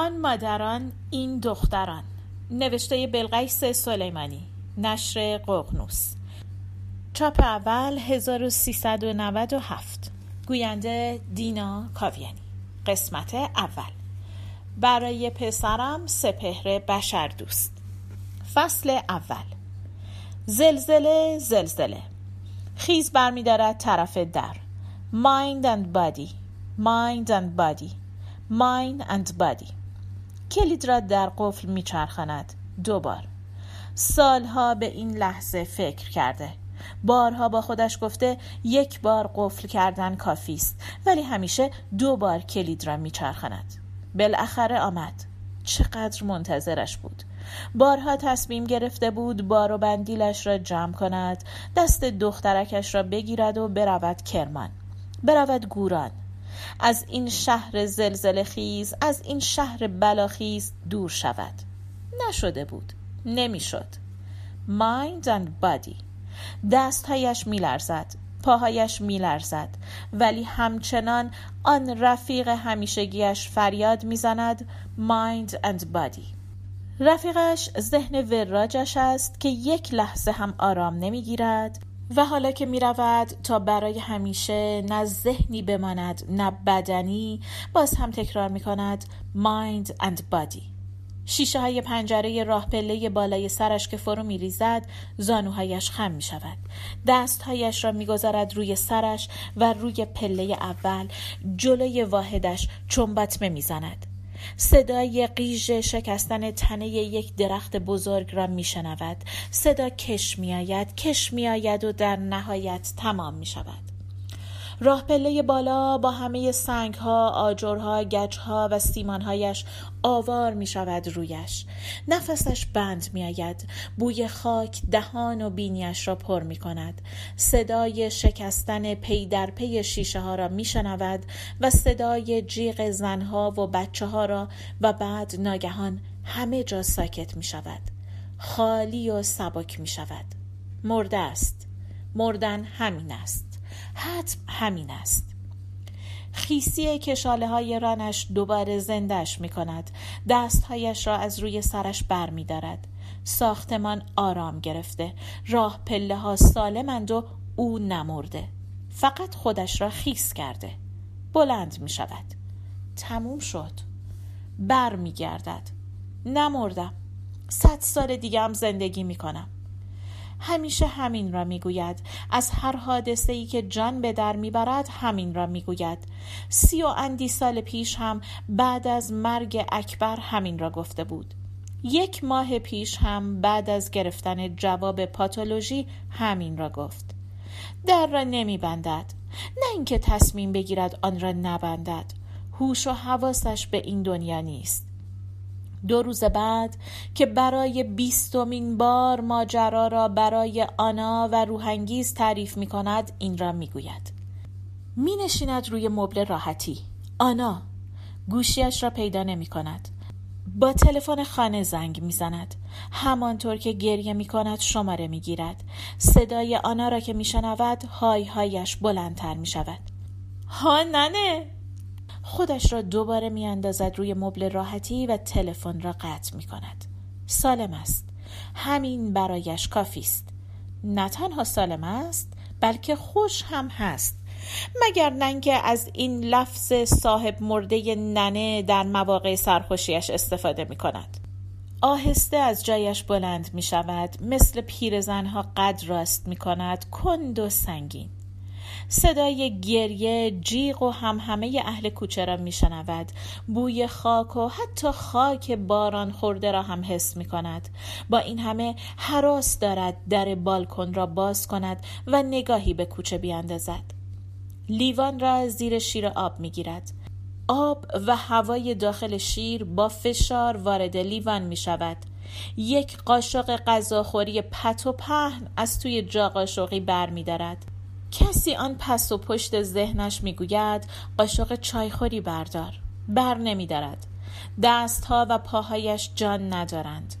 آن مادران این دختران. نوشته بلقیس سلیمانی. نشر ققنوس چاپ اول 1397 گوینده دینا کاویانی. قسمت اول. برای پسرم سپهر بشر دوست. فصل اول. زلزله زلزله. خیز برمیدارد طرف در. Mind and body. Mind and body. Mind and body. کلید را در قفل میچرخاند. دوبار. سالها به این لحظه فکر کرده. بارها با خودش گفته یک بار قفل کردن کافی است. ولی همیشه دو بار کلید را میچرخاند. بالاخره آمد. چقدر منتظرش بود. بارها تصمیم گرفته بود بار و بندیلش را جمع کند دست دخترکش را بگیرد و برود کرمان. برود گوران. از این شهر زلزله خیز از این شهر بلاخیز دور شود. نشده بود نمی‌شد. Mind and body. دستهایش میلرزد پاهایش میلرزد ولی همچنان آن رفیق همیشگیش فریاد می‌زند mind and body. رفیقش ذهن وراجش است که یک لحظه هم آرام نمی‌گیرد. و حالا که می رود تا برای همیشه نه ذهنی بماند نه بدنی باز هم تکرار می کند mind and body. شیشه های پنجره راه پله بالای سرش که فرو می ریزد زانوهایش خم می شود دستهایش را می گذارد روی سرش و روی پله اول جلوی واحدش چنباتمه می زند صدای قیژ شکستن تنه یک درخت بزرگ را میشنود. صدا کش میآید کش میآید و در نهایت تمام می شود راه پله بالا با همه سنگ ها، آجرها، گچ ها و سیمانهایش آوار می شود رویش. نفسش بند می آید. بوی خاک دهان و بینیش را پر می کند. صدای شکستن پی در پی شیشه ها را می شنود و صدای جیغ زنها و بچه ها را و بعد ناگهان همه جا ساکت می شود. خالی و سبک می شود. مرده است. مردن همین است. حتم همین است. خیسی کشاله های رانش دوباره زندش می کند دستهایش را از روی سرش بر می دارد. ساختمان آرام گرفته. راه پله ها سالمند و او نمرده. فقط خودش را خیس کرده. بلند می شود تموم شد. بر می گردد نمردم. صد سال دیگه هم زندگی می کنم همیشه همین را می‌گوید. از هر حادثه ای که جان به در می‌برد همین را می‌گوید. سی و اندی سال پیش هم بعد از مرگ اکبر همین را گفته بود. یک ماه پیش هم بعد از گرفتن جواب پاتولوژی همین را گفت. در را نمیبندد. نه اینکه تصمیم بگیرد آن را نبندد. هوش و حواسش به این دنیا نیست. دو روز بعد که برای بیستمین بار ماجرا را برای آنا و روحانگیز تعریف می کند این را می گوید. می نشیند روی مبل راحتی. آنا گوشیش را پیدا نمی کند. با تلفن خانه زنگ می‌زند همانطور که گریه می کند شماره می گیرد. صدای آنا را که می شنود های هایش بلندتر می شود. ها ننه خودش را دوباره میاندازد روی مبل راحتی و تلفن را قطع می کند. سالم است. همین برایش کافی است. نه تنها سالم است بلکه خوش هم هست. مگر ننگه از این لفظ صاحب مرده ننه در مواقع سرخوشیش استفاده می کند. آهسته از جایش بلند می شود مثل پیرزنها قد راست می کند کند و سنگین صدای گریه جیغ و همه اهل کوچه را میشنود. بوی خاک و حتی خاک باران خورده را هم حس می کند با این همه حراس دارد در بالکن را باز کند و نگاهی به کوچه بیاندازد. لیوان را زیر شیر آب می گیرد آب و هوای داخل شیر با فشار وارد لیوان می شود یک قاشق غذاخوری پت و پهن از توی جا قاشقی بر می دارد. کسی آن پس و پشت ذهنش می‌گوید قاشق چایخوری بردار. بر نمیدارد. دستها و پاهایش جان ندارند.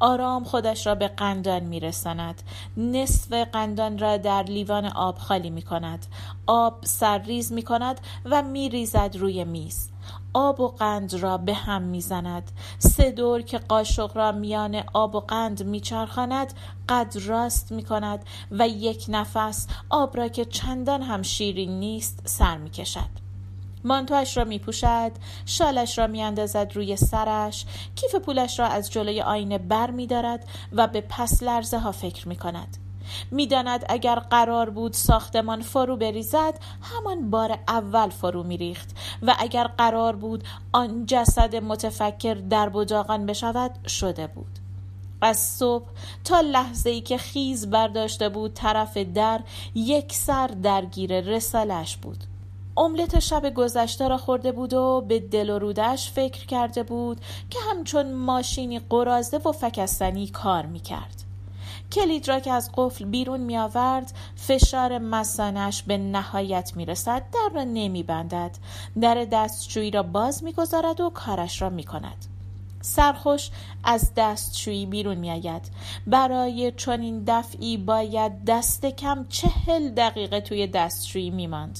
آرام خودش را به قندان میرساند. نصف قندان را در لیوان آب خالی می کند آب سرریز می کند و می ریزد روی میز. آب و قند را به هم می‌زند. سه دور که قاشق را میان آب و قند میچرخاند قد راست می کند و یک نفس آب را که چندان هم شیرین نیست سر می کشد مانتوش را می پوشد شالش را می اندازد روی سرش کیف پولش را از جلوی آینه بر می دارد و به پس لرزه ها فکر می کند می‌داند اگر قرار بود ساختمان فرو بریزد همان بار اول فرو میریخت و اگر قرار بود آن جسد متفکر در بجاقان بشود شده بود. از صبح تا لحظه ای که خیز برداشته بود طرف در یک سر درگیر رسالش بود. املت شب گذشته را خورده بود و به دل و رودش فکر کرده بود که همچون ماشینی قرازه و فکستنی کار می‌کرد کلید را که از قفل بیرون می آورد فشار مسانش به نهایت می رسد در را نمی بندد در دستشویی را باز می گذارد و کارش را می کند سرخوش از دستشویی بیرون می آید. برای چنین دفعی باید دست کم چهل دقیقه توی دستشویی می ماند.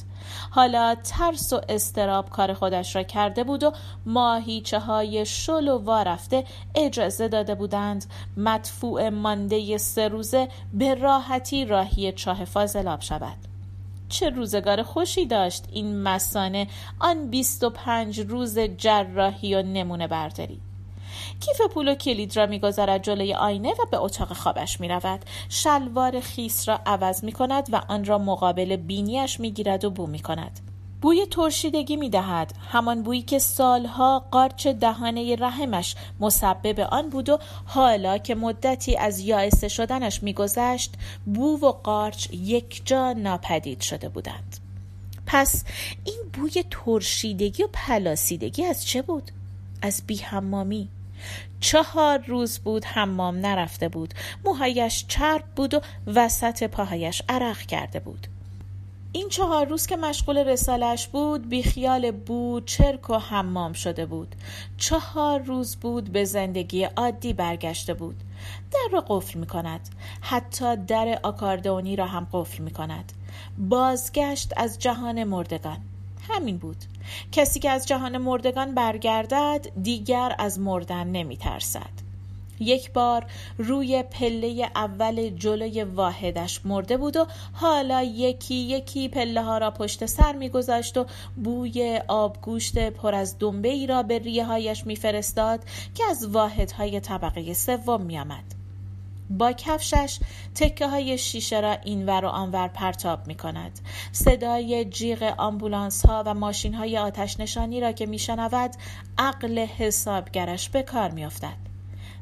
حالا ترس و استراب کار خودش را کرده بود و ماهیچه های شل و وارفته اجازه داده بودند مدفوع مانده سه روزه به راحتی راهی چاه فاضلاب شود. چه روزگار خوشی داشت این مسانه آن بیست و پنج روز جراحی و نمونه برداری. کیف پول و کلید را می‌گذارد جلوی آینه و به اتاق خوابش می رود. شلوار خیس را عوض می کند و آن را مقابل بینیش می گیرد و بو می کند. بوی ترشیدگی می دهد همان بویی که سالها قارچ دهانه رحمش مسبب آن بود و حالا که مدتی از یائسه شدنش میگذشت بو و قارچ یک جا ناپدید شده بودند پس این بوی ترشیدگی و پلاسیدگی از چه بود؟ از بیهمامی چهار روز بود حمام نرفته بود. موهایش چرب بود و وسط پاهایش عرق کرده بود. این چهار روز که مشغول رسالش بود بیخیال بود چرک و حمام شده بود. چهار روز بود به زندگی عادی برگشته بود. در را قفل می کند حتی در آکاردونی را هم قفل می کند بازگشت از جهان مردگان. همین بود کسی که از جهان مردگان برگردد دیگر از مردن نمی ترسد یک بار روی پله اول جلوی واحدش مرده بود و حالا یکی یکی پله ها را پشت سر میگذاشت و بوی آبگوشت پر از دنبه ای را به ریه هایش میفرستاد که از واحدهای طبقه سوم میآمد. با کفشش تکه های شیشه را اینور و آنور پرتاب می کند. صدای جیغ آمبولانس ها و ماشین های آتش نشانی را که می شنود عقل حسابگرش به کار می افتد.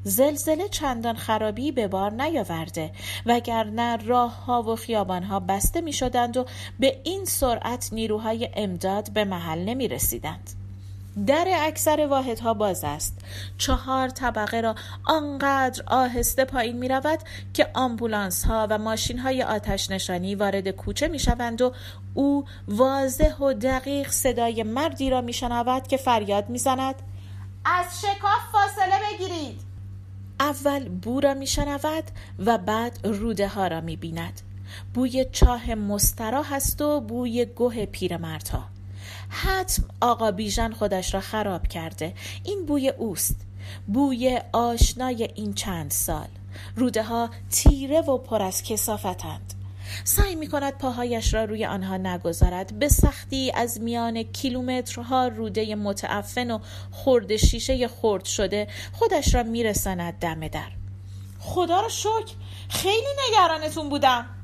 زلزله چندان خرابی به بار نیاورده وگرنه راه ها و خیابان ها بسته می شدند و به این سرعت نیروهای امداد به محل نمی رسیدند. در اکثر واحدها باز است. چهار طبقه را آنقدر آهسته پایین می رود که آمبولانس ها و ماشین های آتش نشانی وارد کوچه می شوند و او واضح و دقیق صدای مردی را می شنود که فریاد می زند از شکاف فاصله بگیرید. اول بو را می شنود و بعد روده ها را می بیند بوی چاه مستراح است و بوی گوه پیرمردها. حتم آقا بیژن خودش را خراب کرده. این بوی اوست. بوی آشنای این چند سال. روده ها تیره و پر از کسافتند سعی می کند پاهایش را روی آنها نگذارد. به سختی از میان کیلومترها روده متعفن و خورد شیشه خورد شده خودش را میرساند دم در. خدا را شکر. خیلی نگرانتون بودم.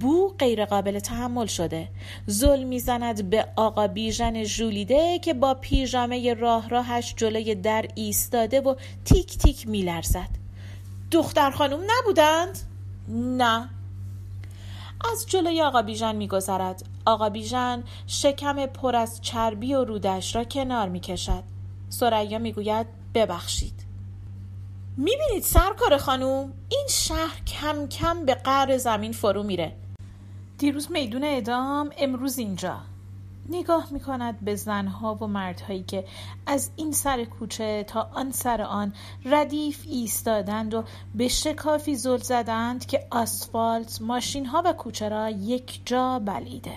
بو غیرقابل تحمل شده. زل می‌زند به آقا بیژن ژولیده که با پیژامه راه راهش جلوی در ایستاده و تیک تیک میلرزد. دختر خانم نبودند؟ نه. از جلوی آقا بیژن میگذرد. آقا بیژن شکم پر از چربی و رودش را کنار می‌کشد. سریا می‌گوید ببخشید. می‌بینید سرکار خانوم این شهر کم کم به قعر زمین فرو میره. دیروز میدون ادام امروز اینجا. نگاه می کند به زنها و مردهایی که از این سر کوچه تا آن سر آن ردیف ایستادند و به شکافی زل زدند که آسفالت ماشین ها و کوچه را یک جا بلیده.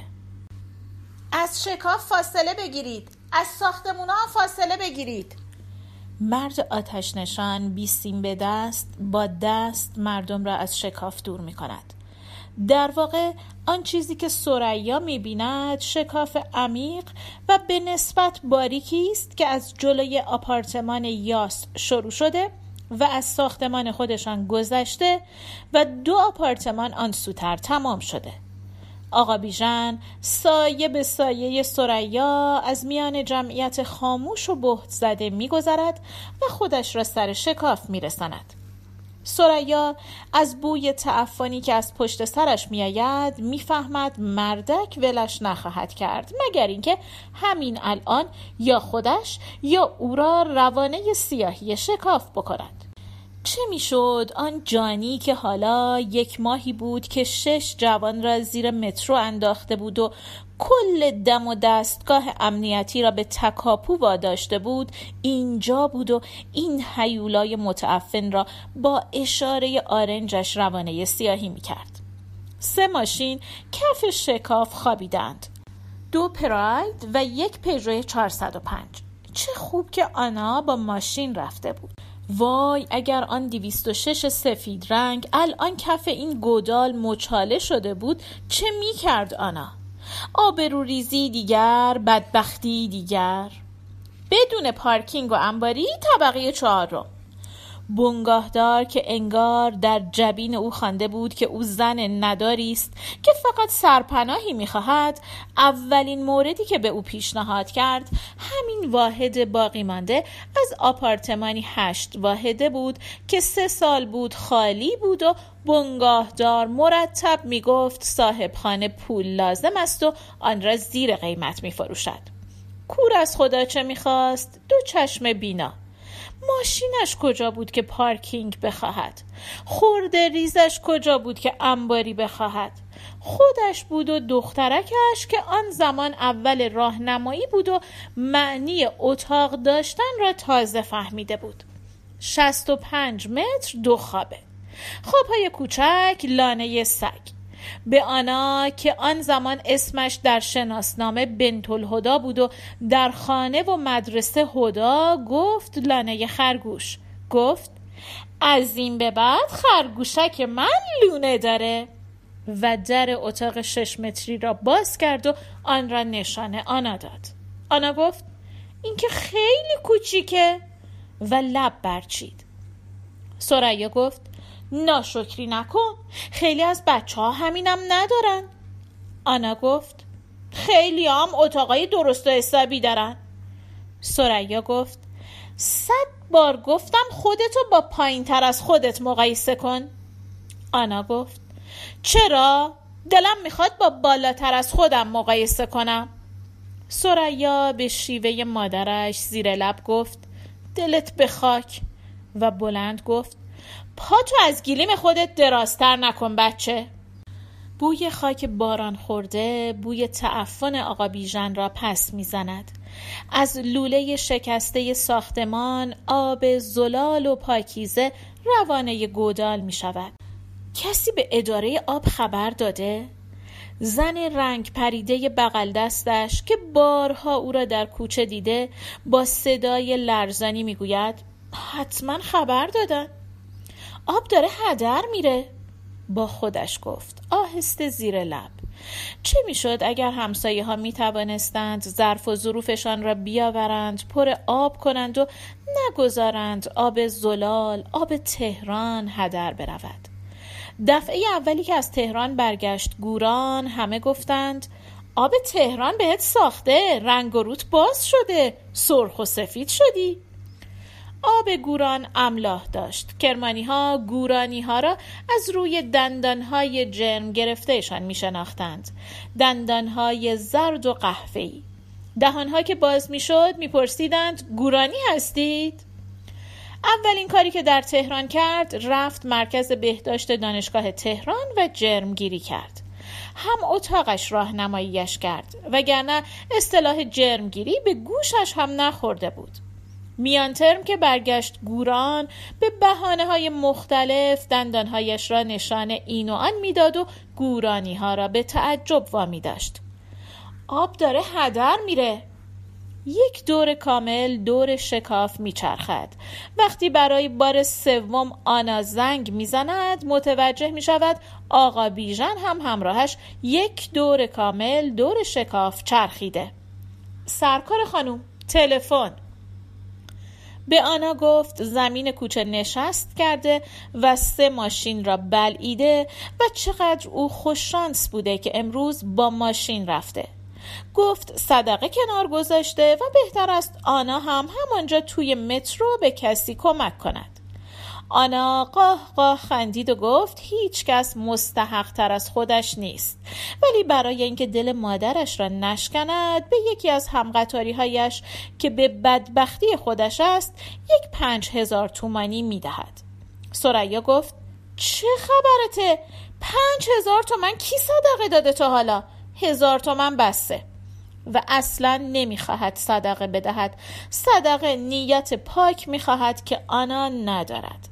از شکاف فاصله بگیرید. از ساختمونا فاصله بگیرید. مرد آتش نشان بیسیم به دست با دست مردم را از شکاف دور می کند در واقع آن چیزی که سریا می‌بیند شکاف عمیق و به نسبت باریکی است که از جلوی آپارتمان یاس شروع شده و از ساختمان خودشان گذشته و دو آپارتمان آن سوتر تمام شده. آقا بیژن سایه به سایه سریا از میان جمعیت خاموش و بهت زده میگذرد و خودش را سر شکاف میرساند. سریا از بوی تعفانی که از پشت سرش میآید می‌فهمد مردک ولش نخواهد کرد مگر اینکه همین الان یا خودش یا او را روانه سیاهی شکاف بکند. چه می‌شد آن جانی که حالا یک ماهی بود که شش جوان را زیر مترو انداخته بود و کل دم و دستگاه امنیتی را به تکاپو واداشته بود اینجا بود و این حیولای متعفن را با اشاره آرنجش روانه سیاهی می‌کرد. سه ماشین کف شکاف خوابیدند. دو پراید و یک پژو 405 چه خوب که آنا با ماشین رفته بود. وای اگر آن 206 سفید رنگ الان کف این گودال مچاله شده بود چه می کرد آنا؟ آبروریزی دیگر بدبختی دیگر. بدون پارکینگ و انباری طبقه چهارم بنگاهدار که انگار در جبین او خوانده بود که او زن نداری است که فقط سرپناهی می‌خواهد. اولین موردی که به او پیشنهاد کرد همین واحد باقی مانده از آپارتمانی هشت واحده بود که سه سال بود خالی بود و بنگاهدار مرتب می‌گفت صاحب خانه پول لازم است و آن را زیر قیمت میفروشد. کور از خدا چه می‌خواست؟ دو چشم بینا. ماشینش کجا بود که پارکینگ بخواهد؟ خورده ریزش کجا بود که انباری بخواهد؟ خودش بود و دخترکش که آن زمان اول راهنمایی بود و معنی اتاق داشتن را تازه فهمیده بود. شست و پنج متر دو خوابه. خوابهای کوچک لانه سگ. به آنا که آن زمان اسمش در شناسنامه بنت الهدا بود و در خانه و مدرسه هدا گفت لانه خرگوش. گفت از این به بعد خرگوشک من لونه داره. و در اتاق شش متری را باز کرد و آن را نشانه آنا داد. آنا گفت این که خیلی کوچیکه. و لب برچید. سریا گفت ناشکری نکن. خیلی از بچه ها همینم ندارن. آنا گفت خیلی هم اتاقای درست و حسابی دارن. سریا گفت صد بار گفتم خودتو با پایین تر از خودت مقایسه کن. آنا گفت چرا؟ دلم می‌خواد با بالاتر از خودم مقایسه کنم. سریا به شیوه مادرش زیر لب گفت دلت به خاک. و بلند گفت پاتو از گلیم خودت درازتر نکن بچه. بوی خاک باران خورده بوی تعفن آقا بیژن را پس می‌زند. از لوله شکسته ساختمان آب زلال و پاکیزه روانه گودال می شود کسی به اداره آب خبر داده؟ زن رنگ پریده بغل دستش که بارها او را در کوچه دیده با صدای لرزانی می‌گوید حتما خبر دادن. آب داره هدر میره. با خودش گفت آهسته زیر لب. چه می‌شد اگر همسایه ها می توانستند ظرف و ظروفشان را بیاورند پر آب کنند و نگذارند آب زلال آب تهران هدر برود. دفعه اولی که از تهران برگشت گوران همه گفتند آب تهران بهت ساخته رنگ و روت باز شده سرخ و سفید شدی. آب گوران املاح داشت. کرمانی ها گورانی ها را از روی دندان های جرم گرفتهشان می شناختند دندان های زرد و قهوه‌ای. دهان ها که باز می شد می پرسیدند گورانی هستید؟ اولین کاری که در تهران کرد رفت مرکز بهداشت دانشگاه تهران و جرمگیری کرد. هم اتاقش راهنماییش کرد وگرنه اصطلاح جرمگیری به گوشش هم نخورده بود. میان ترم که برگشت گوران به بحانه های مختلف دندانهایش را نشان این و آن می‌داد و گورانی ها را به تعجب وامی داشت آب داره هدر میره. یک دور کامل دور شکاف میچرخد. وقتی برای بار سوم آنا زنگ می‌زند متوجه می شود آقا بیژن هم همراهش یک دور کامل دور شکاف چرخیده. سرکار خانم تلفن. به آنا گفت زمین کوچه نشست کرده و سه ماشین را بلعیده و چقدر او خوششانس بوده که امروز با ماشین رفته. گفت صدقه کنار گذاشته و بهتر است آنا هم همانجا توی مترو به کسی کمک کند. آنا قاه قاه خندید و گفت هیچ کس مستحق تر از خودش نیست. ولی برای اینکه دل مادرش را نشکند به یکی از همقطاری هایش که به بدبختی خودش است یک پنج هزار تومانی می‌دهد. سریا گفت چه خبرته؟ پنج هزار تومن کی صدقه داده تا حالا؟ هزار تومن بسته و اصلا نمی‌خواهد صدقه بدهد. صدقه نیت پاک می‌خواهد که آنا ندارد.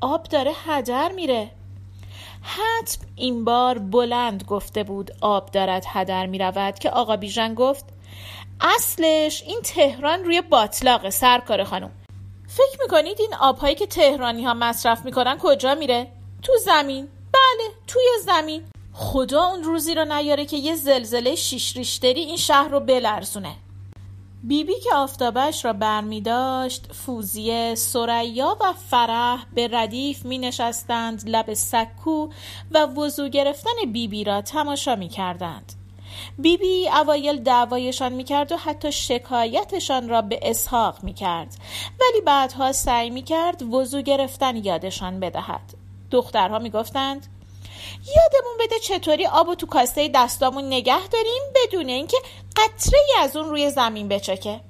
آب داره هدر میره. حتم این بار بلند گفته بود آب دارد هدر می‌رود که آقا بیژن گفت اصلش این تهران روی باطلاق سرکار خانم. فکر می‌کنید این آبهایی که تهرانی ها مصرف می‌کنن کجا میره؟ تو زمین. بله توی زمین. خدا اون روزی رو نیاره که یه زلزله شیش ریشتری این شهر رو بلرزونه. بیبی بی که آفتابش را برمی داشت فوزیه، سریا و فرح به ردیف می نشستند لب سکو و وضو گرفتن بیبی بی را تماشا می کردند. بیبی بی اوایل دعوایشان می کرد و حتی شکایتشان را به اسحاق می کرد ولی بعدها سعی می کرد وضو گرفتن یادشان بدهد. دخترها می گفتند یادمون بده چطوری آب تو کاسه دستامون نگه داریم بدون اینکه قطره ای از اون روی زمین بچکه.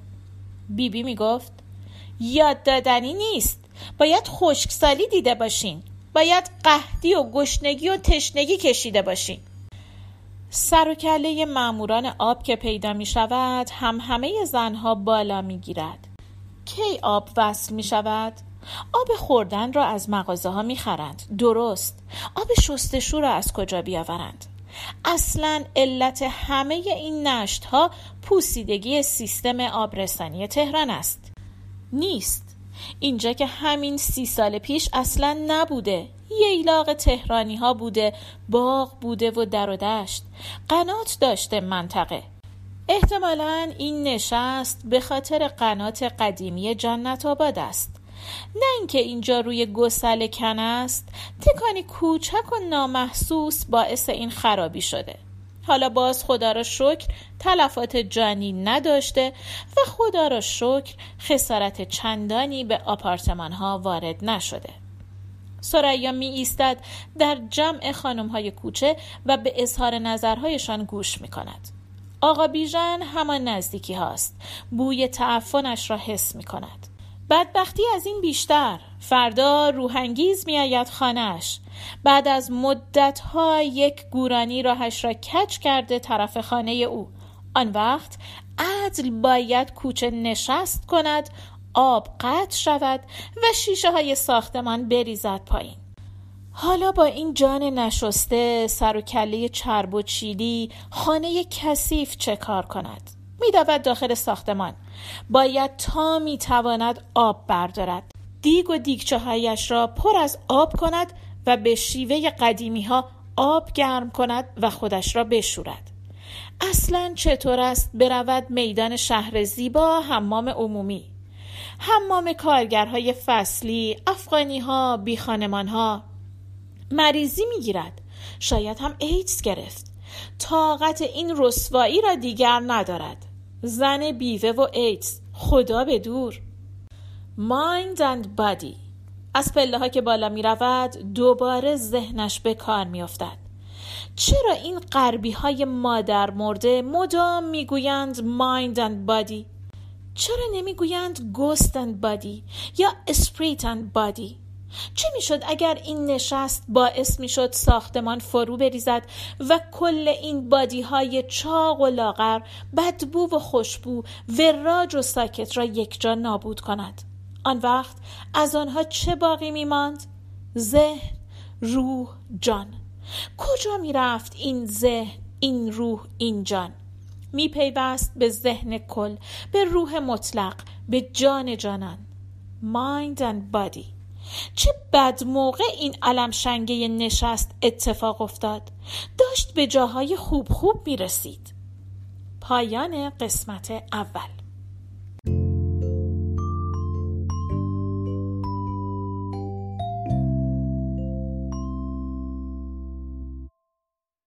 بیبی بی می‌گفت یاد دادنی نیست. باید خشکسالی دیده باشین. باید قهدی و گشنگی و تشنگی کشیده باشین. سر و کله معموران آب که پیدا می شود هم همه زنها بالا می گیرد کی آب وصل می شود؟ آب خوردن را از مغازه ها می خرند. درست. آب شستشو را از کجا بیاورند؟ اصلا علت همه این نشت ها پوسیدگی سیستم آبرسانی تهران است. نیست. اینجا که همین سی سال پیش اصلا نبوده. ییلاق تهرانی ها بوده باغ بوده و در و دشت. قنات داشته منطقه. احتمالا این نشست به خاطر قنات قدیمی جنت آباد است. نه اینکه اینجا روی گسل کن است تکانی کوچک و نامحسوس باعث این خرابی شده حالا باز خدا را شکر تلفات جانی نداشته و خدا را شکر خسارت چندانی به آپارتمان ها وارد نشده سریا می ایستد در جمع خانم های کوچه و به اظهار نظرهایشان گوش می کند. آقا بیژن همان نزدیکی هاست. بوی تعفنش را حس می کند. بدبختی از این بیشتر. فردا روحانگیز میآید خانهش بعد از مدتها یک گورانی راهش را کچ کرده طرف خانه او. آن وقت عدل باید کوچه نشست کند آب قطع شود و شیشه های ساختمان بریزد پایین. حالا با این جان نشسته سر و کله چرب و چیلی خانه کثیف چه کار کند؟ میدود داخل ساختمان. باید تا می‌تواند آب بردارد. دیگ و دیگچه را پر از آب کند و به شیوه قدیمی ها آب گرم کند و خودش را بشورد. اصلا چطور است برود میدان شهر زیبا حمام عمومی؟ حمام کارگرهای فصلی افغانی ها بی ها مریضی می‌گیرد. شاید هم ایدز گرفت. طاقت این رسوایی را دیگر ندارد. زن بیوه و ایدز. خدا به دور. mind and body از پله ها که بالا می رود دوباره ذهنش به کار می افتد. چرا این غربی های مادر مرده مدام می‌گویند mind and body چرا نمی‌گویند ghost and body یا spirit and body چه می‌شد اگر این نشست باعث می‌شد ساختمان فرو بریزد و کل این body های چاق و لاغر بدبو و خوشبو وراج و ساکت را یک جا نابود کند؟ آن وقت از آنها چه باقی میماند؟ ذهن روح جان. کجا می‌رفت این ذهن این روح این جان؟ میپیوست به ذهن کل به روح مطلق به جان جانان. Mind and body. چه بد موقع این علم شنگه نشست اتفاق افتاد. داشت به جاهای خوب خوب می‌رسید. پایان قسمت اول.